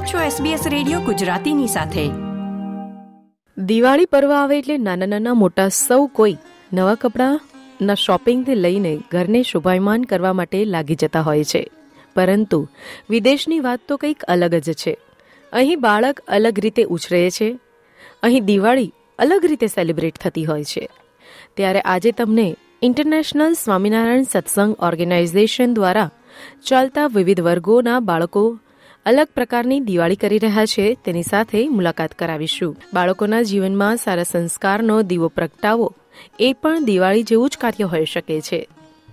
આપ છો SBS radio ગુજરાતીની સાથે. દિવાળી પર્વ આવે એટલે નાના નાના મોટા સૌ કોઈ નવા કપડાના શોપિંગથી લઈને ઘરને શોભાયમાન કરવા માટે લાગી જતા હોય છે. પરંતુ વિદેશની વાત તો કંઈક અલગ જ છે. અહીં બાળક અલગ રીતે ઉછરે છે. અહીં દિવાળી અલગ રીતે સેલિબ્રેટ થતી હોય છે. ત્યારે આજે તમને ઇન્ટરનેશનલ સ્વામિનારાયણ સત્સંગ ઓર્ગેનાઇઝેશન દ્વારા ચાલતા વિવિધ વર્ગોના બાળકો અલગ પ્રકારની દિવાળી કરી રહ્યા છે, તેની સાથે મુલાકાત કરાવીશું. બાળકોના જીવનમાં સારા સંસ્કારનો દીવો પ્રગટાવો, એ પણ દિવાળી જેવું જ કાર્ય હોઈ શકે છે.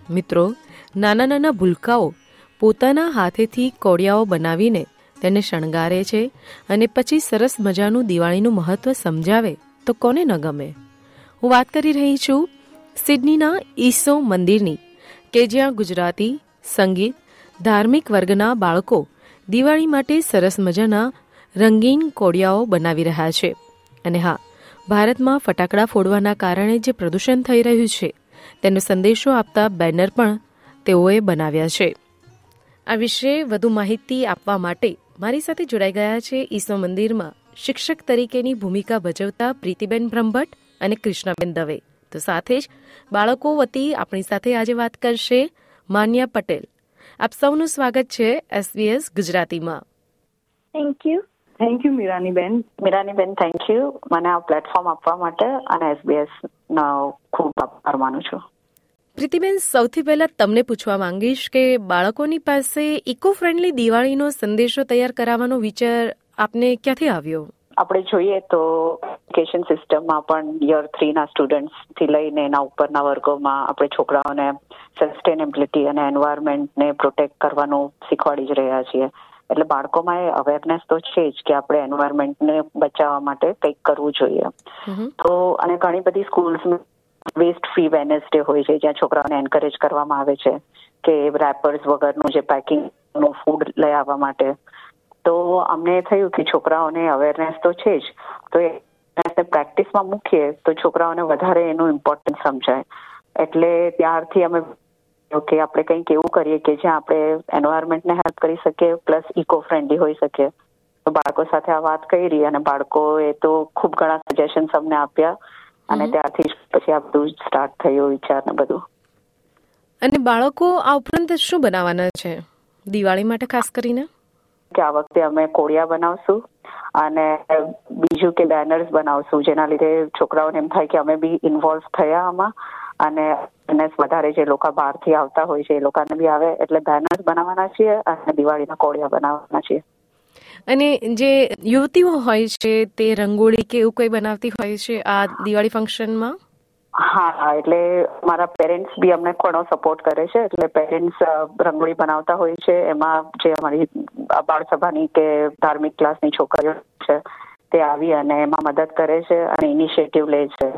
મિત્રો, નાના નાના ભૂલકાઓ પોતાના હાથેથી કોડિયાઓ બનાવીને તેને શણગારે છે અને પછી સરસ મજાનું દિવાળીનું મહત્વ સમજાવે, તો કોને ન ગમે? હું વાત કરી રહી છું સિડનીના ઈસો મંદિરની, કે જ્યાં ગુજરાતી, સંગીત, ધાર્મિક વર્ગના બાળકો દિવાળી માટે સરસ મજાના રંગીન કોડિયાઓ બનાવી રહ્યા છે. અને હા, ભારતમાં ફટાકડા ફોડવાના કારણે જે પ્રદૂષણ થઈ રહ્યું છે, તેનો સંદેશો આપતા બેનર પણ તેઓએ બનાવ્યા છે. આ વિશે વધુ માહિતી આપવા માટે મારી સાથે જોડાઈ ગયા છે ઈસો મંદિરમાં શિક્ષક તરીકેની ભૂમિકા ભજવતા પ્રીતિબેન બ્રહ્મભટ્ટ અને કૃષ્ણાબેન દવે. તો સાથે જ બાળકો વતી આપણી સાથે આજે વાત કરશે માન્યા પટેલ. આપ સૌનું સ્વાગત છે એસબીએસ ગુજરાતીમાં. થેન્ક યુ થેન્ક યુ મીરાનીબેન. મીરાનીબેન થેન્ક યુ મને આ પ્લેટફોર્મ આપવા માટે અને એસબીએસ નો ખૂબ આભાર માનું છું. પ્રીતિબેન સૌથી પહેલા તમને પૂછવા માંગીશ કે બાળકોની પાસે ઇકો ફ્રેન્ડલી દિવાળીનો સંદેશો તૈયાર કરાવવાનો વિચાર આપને ક્યાંથી આવ્યો? આપણે જોઈએ તો એજ્યુકેશન સિસ્ટમમાં પણ યર થ્રીના સ્ટુડન્ટ્સથી લઈને એના ઉપરના વર્ગોમાં આપણે છોકરાઓને સસ્ટેનેબિલિટી અને એન્વાયરમેન્ટને પ્રોટેક્ટ કરવાનું શીખવાડી જ રહ્યા છીએ. એટલે બાળકોમાં એ અવેરનેસ તો છે જ કે આપણે એન્વાયરમેન્ટને બચાવવા માટે કંઈક કરવું જોઈએ. તો અને ઘણી બધી સ્કૂલ્સ વેસ્ટ ફ્રી વેનસડે હોય છે જ્યાં છોકરાઓને એન્કરેજ કરવામાં આવે છે કે રેપર્સ વગરનું જે પેકિંગનું ફૂડ લઈ આવવા માટે. તો અમને થયું કે છોકરાઓને અવેરનેસ તો છે જ. તો એ પ્રેક્ટિસમાં મૂકીએ તો છોકરાઓને વધારે એનું ઇમ્પોર્ટન્સ સમજાય. એટલે ત્યારથી અમે કે આપણે કંઈક એવું કરીએ કે જ્યાં આપણે એન્વાયરમેન્ટને હેલ્પ કરી શકીએ પ્લસ ઇકો ફ્રેન્ડલી હોઈ શકીએ. તો બાળકો સાથે આ વાત કરી અને બાળકોએ તો ખૂબ ઘણા સજેશન્સ અમને આપ્યા અને ત્યારથી પછી આ બધું સ્ટાર્ટ થયું વિચાર ને બધું. અને બાળકો આ ઉપરાંત શું બનાવવાના છે? દિવાળી માટે ખાસ કરીને? કે આ વખતે અમે કોળિયા બનાવશું અને બીજું કે બેનર્સ બનાવશું જેના લીધે છોકરાઓને એમ થાય કે અમે બી ઇન્વોલ્વ થયા આમાં. અને વધારે જે લોકો બહારથી આવતા હોય છે એ લોકોને બી આવે. એટલે બેનર્સ બનાવવાના છીએ અને દિવાળીના કોળિયા બનાવવાના છીએ. અને જે યુવતીઓ હોય છે તે રંગોળી કે એવું કઈ બનાવતી હોય છે આ દિવાળી ફંક્શનમાં હા એટલે મારા પેરેન્ટ્સ બી અમને ઘણો સપોર્ટ કરે છે. એટલે પેરેન્ટ્સ રંગોળી બનાવતા હોય છે. એમાં જે અમારી બાળસભાની કે ધાર્મિક ક્લાસની છોકરીઓ છે તે આવી અને એમાં મદદ કરે છે અને ઇનિશિયેટિવ લે છે.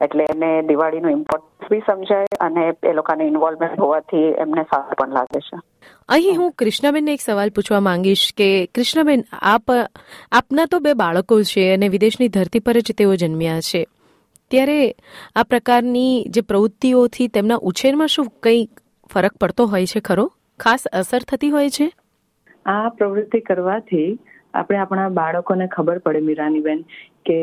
એટલે એને દિવાળીનું ઇમ્પોર્ટન્સ બી સમજાય અને એ લોકોને ઇન્વોલ્વમેન્ટ હોવાથી એમને સારું પણ લાગે છે. અહીં હું કૃષ્ણાબેનને એક સવાલ પૂછવા માંગીશ કે કૃષ્ણાબેન આપ આપના તો બે બાળકો છે અને વિદેશની ધરતી પર જ તેઓ જન્મ્યા છે. ત્યારે આ પ્રકારની જે પ્રવૃત્તિઓથી તેમના ઉછેરમાં શું કંઈ ફરક પડતો હોય છે ખરો? ખાસ અસર થતી હોય છે? આ પ્રવૃત્તિ કરવાથી આપણે આપણા બાળકોને ખબર પડે મીરાનીબેન કે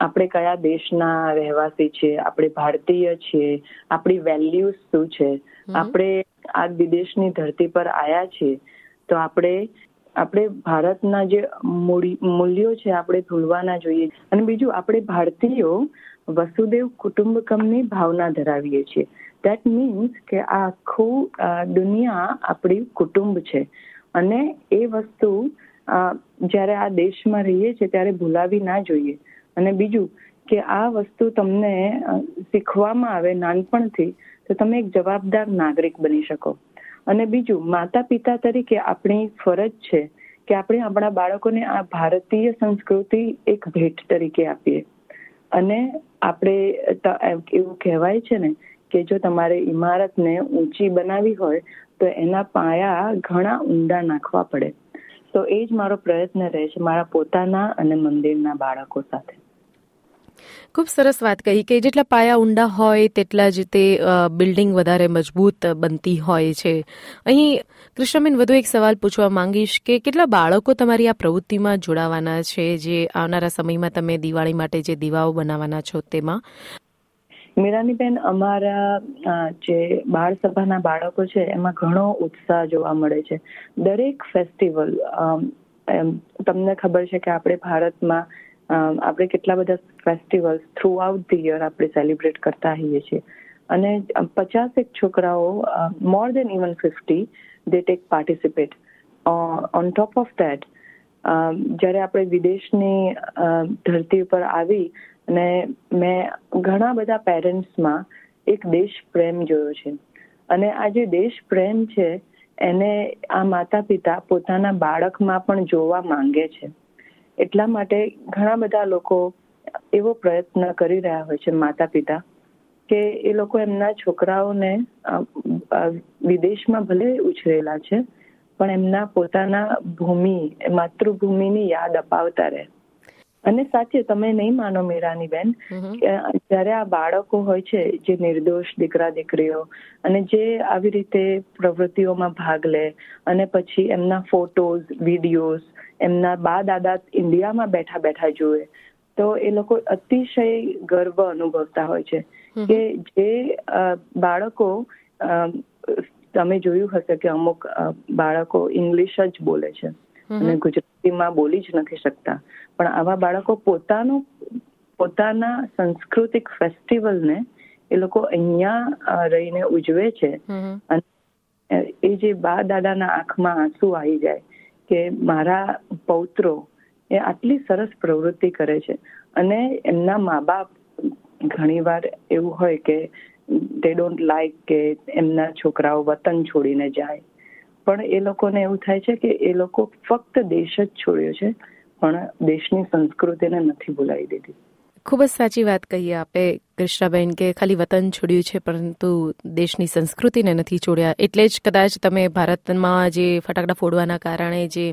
આપણે કયા દેશના રહેવાસી છીએ આપણે ભારતીય છીએ આપણી વેલ્યુઝ શું છે? આપણે આ વિદેશની ધરતી પર આયા છીએ તો આપણે આપણે ભારતના જે મૂલ્યો છે આપણે ભૂલવાના જોઈએ. અને બીજું આપણે ભારતીયો વસુદેવ કુટુંબકમની ભાવના ધરાવીએ છીએ. દેટ મીન્સ કે આ આખું દુનિયા આપણી કુટુંબ છે. અને એ વસ્તુ જ્યારે આ દેશમાં રહીએ છીએ ત્યારે ભૂલાવી ના જોઈએ. અને બીજું કે આ વસ્તુ તમને શીખવામાં આવે નાનપણથી, તો તમે એક જવાબદાર નાગરિક બની શકો. અને બીજું માતા પિતા તરીકે આપણી ફરજ છે કે આપણે આપણા બાળકોને આ ભારતીય સંસ્કૃતિ એક ભેટ તરીકે આપીએ. અને આપણે એવું કહેવાય છે ને કે જો તમારે ઇમારતને ઊંચી બનાવી હોય, તો એના પાયા ઘણા ઊંડા નાખવા પડે. તો એ જ મારો પ્રયત્ન રહે છે મારા પોતાના અને મંદિરના બાળકો સાથે. ખૂબ સરસ વાત કહી કે જેટલા પાયા ઊંડા હોય તેટલા જ તે બિલ્ડિંગ વધારે મજબૂત બનતી હોય છે. અહીં કૃષ્ણબેન, વધુ એક સવાલ પૂછવા માંગીશ કે કેટલા બાળકો તમારી આ પ્રવૃત્તિમાં જોડાવાના છે? જે આવનારા સમયમાં તમે દિવાળી માટે જે દીવાઓ બનાવવાના છો તેમાં? મીરાનીબેન અમારા જે બાળ સભાના બાળકો છે, એમાં ઘણો ઉત્સાહ જોવા મળે છે. દરેક ફેસ્ટિવલ તમને ખબર છે કે આપણે ભારતમાં આપણે કેટલા બધા festivals throughout the year આપણે સેલિબ્રેટ કરતા હોઈએ છીએ. અને પચાસ એક છોકરાઓ more than even fifty they take participate on top of that જ્યારે આપણે વિદેશની ધરતી ઉપર આવી અને મેં ઘણા બધા પેરેન્ટ્સમાં એક દેશ પ્રેમ જોયો છે. અને આ જે દેશ પ્રેમ છે, એને આ માતા પિતા પોતાના બાળકમાં પણ જોવા માંગે છે. એટલા માટે ઘણા બધા લોકો એવો પ્રયત્ન કરી રહ્યા હોય છે માતા પિતા કે એ લોકો એમના છોકરાઓને વિદેશમાં ભલે ઉછરેલા છે, પણ એમના પોતાના ભૂમિ, માતૃભૂમિની યાદ અપાવતા રહે. અને સાચે તમે નહીં માનો મીરાની બેન જ્યારે આ બાળકો હોય છે જે નિર્દોષ દીકરા દીકરીઓ અને જે આવી રીતે પ્રવૃત્તિઓમાં ભાગ લે અને પછી એમના ફોટોઝ વિડીયોઝ એમના બા દાદા ઇન્ડિયામાં બેઠા બેઠા જુએ તો એ લોકો અતિશય ગર્વ અનુભવતા હોય છે. કે જે બાળકો તમે જોયું હશે કે અમુક બાળકો ઇંગ્લિશ જ બોલે છે. અને ગુજરાતીમાં બોલી જ નથી શકતા. પણ આવા બાળકો પોતાનું પોતાના સાંસ્કૃતિક ફેસ્ટિવલને એ લોકો અહીંયા રહીને ઉજવે છે. અને એ જે બા દાદાના આંખમાં આંસુ આવી જાય કે મારા પૌત્રો એ આટલી સરસ પ્રવૃત્તિ કરે છે. અને એમના મા બાપ ઘણીવાર એવું હોય કે દે ડોન્ટ લાઈક કે એમના છોકરાઓ વતન છોડીને જાય. પણ એ લોકોને એવું થાય છે કે એ લોકો ફક્ત દેશ જ છોડ્યો છે. પણ દેશની સંસ્કૃતિને નથી ભૂલાવી દીધી. ખૂબ જ સાચી વાત કહીએ આપે કૃષ્ણાબેન કે ખાલી વતન છોડ્યું છે પરંતુ દેશની સંસ્કૃતિને નથી છોડ્યા. એટલે જ કદાચ તમે ભારતમાં જે ફટાકડા ફોડવાના કારણે જે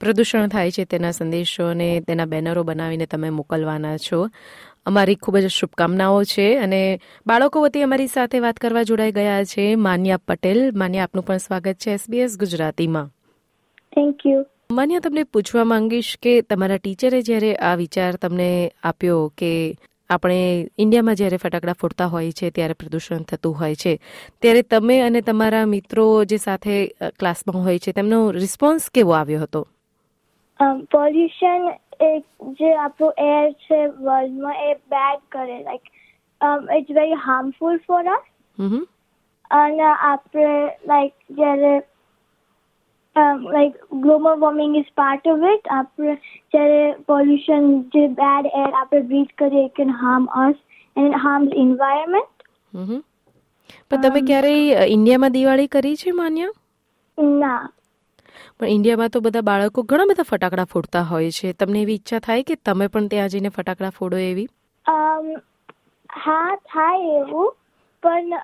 પ્રદૂષણ થાય છે તેના સંદેશો અને તેના બેનરો બનાવીને તમે મોકલવાના છો. અમારી ખૂબ જ શુભકામનાઓ છે અને બાળકો વતી અમારી સાથે વાત કરવા જોડાઈ ગયા છે માન્યા પટેલ. માન્યા આપનું પણ સ્વાગત છે એસબીએસ ગુજરાતીમાં. થેન્ક યુ માન્યા તમને પૂછવા માંગીશ કે તમારા ટીચરે જ્યારે આ વિચાર તમને આપ્યો કે આપણે ઇન્ડિયામાં જ્યારે ફટાકડા ફોડતા હોય છે ત્યારે પ્રદૂષણ થતું હોય છે ત્યારે તમે અને તમારા મિત્રો જે સાથે ક્લાસમાં હોય છે તેમનો રિસ્પોન્સ કેવો આવ્યો હતો? પોલ્યુશન એક જે આપણું એર છે વર્લ્ડમાં એ બેડ કરે like it's very harmful for us અને આપણે લાઈક જ્યારે like global warming is part of it આપણે જ્યારે પોલ્યુશન જે બેડ એર આપણે બ્રીથ કરીએ it can harm us and harm environment પણ તમે ક્યારેય ઇન્ડિયામાં દિવાળી કરી છે માન્યા ના પણ ઇન્ડિયામાં તો બધા બાળકો ઘણા બધા ફટાકડા ફોડતા હોય છે તમને એવી ઈચ્છા થાય કે તમે પણ ત્યાં જઈને ફટાકડા ફોડો એવી હા થાય એવું પણ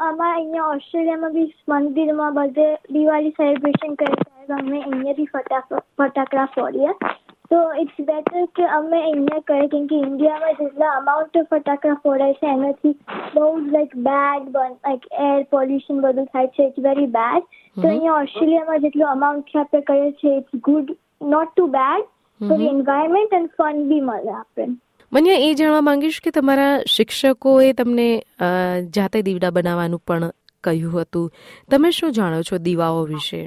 આમાં અહીંયા ઓસ્ટ્રેલિયામાં બી મંદિરમાં બધે દિવાળી સેલિબ્રેશન કરે અમે અહીંયાથી ફટાકડા ફોડીએ. તો ઇટ્સ બેટર કે અમે અહીંયા કરીએ કેમ કે ઇન્ડિયામાં જેટલા અમાઉન્ટ ફટાકડા ફોડાય છે એનાથી બહુ like bad ban like air pollution બધું થાય છે. ઇટ્સ વેરી બેડ તો અહીંયા ઓસ્ટ્રેલિયામાં જેટલું અમાઉન્ટ આપણે કરીએ છીએ it's good not too bad to environment and fun બી મળે આપણે. મને એ જાણવા માંગીશ કે તમારા શિક્ષકોએ તમને જાતે દીવડા બનાવવાનું પણ કહ્યું હતું. તમે શું જાણો છો દીવાઓ વિશે?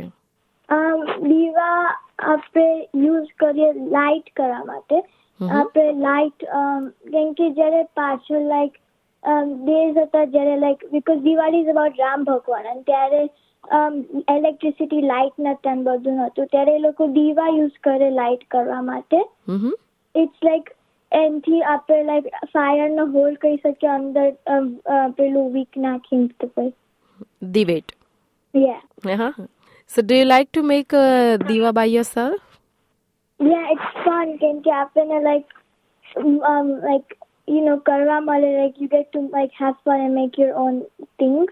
દીવા આપણે યુઝ કરીએ લાઇટ કરવા માટે. આપણે લાઇટ કેમ કે જ્યારે પાછળ લાઈક ડેઝ હતા જ્યારે like because Diwali is about Ram ભગવાન અને ત્યારે ઇલેક્ટ્રિસિટી લાઇટ નતા બધું નતું ત્યારે એ લોકો દીવા યુઝ કરે લાઇટ કરવા માટે. ઇટ્સ લાઈક એનથી આપણે લાઈક ફાયર નો હોલ કહી શકીએ અંદર પેલું વીક નાખીને તો દિવેટ યા હા So do you like to make a diva by yourself? Yeah, it's fun. કેમ કે આપણને like um like you know કરવા મળે like you get to like have fun and make your own things.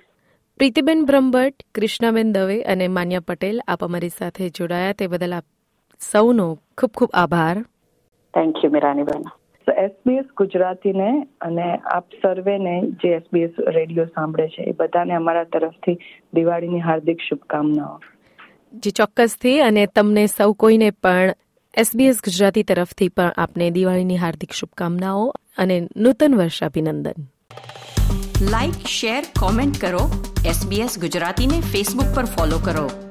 Pritiben Brahmbhatt Krishnaben Dave અને માન્યા પટેલ આપ અમારી સાથે જોડાયા તે બદલ આપ સૌનો ખૂબ ખૂબ આભાર થેન્ક યુ મીરાનીબેન સો એસબીએસ ગુજરાતીને અને આપ સર્વેને જે એસબીએસ રેડિયો સાંભળે છે એ બધાને અમારા તરફથી દિવાળીની હાર્દિક શુભકામનાઓ. જી ચોક્કસથી. અને તમને સૌ કોઈને પણ એસબીએસ ગુજરાતી તરફથી પણ આપને દિવાળીની હાર્દિક શુભકામનાઓ અને નૂતન વર્ષ અભિનંદન લાઇક શેર કોમેન્ટ કરો. એસબીએસ ગુજરાતીને ફેસબુક પર ફોલો કરો.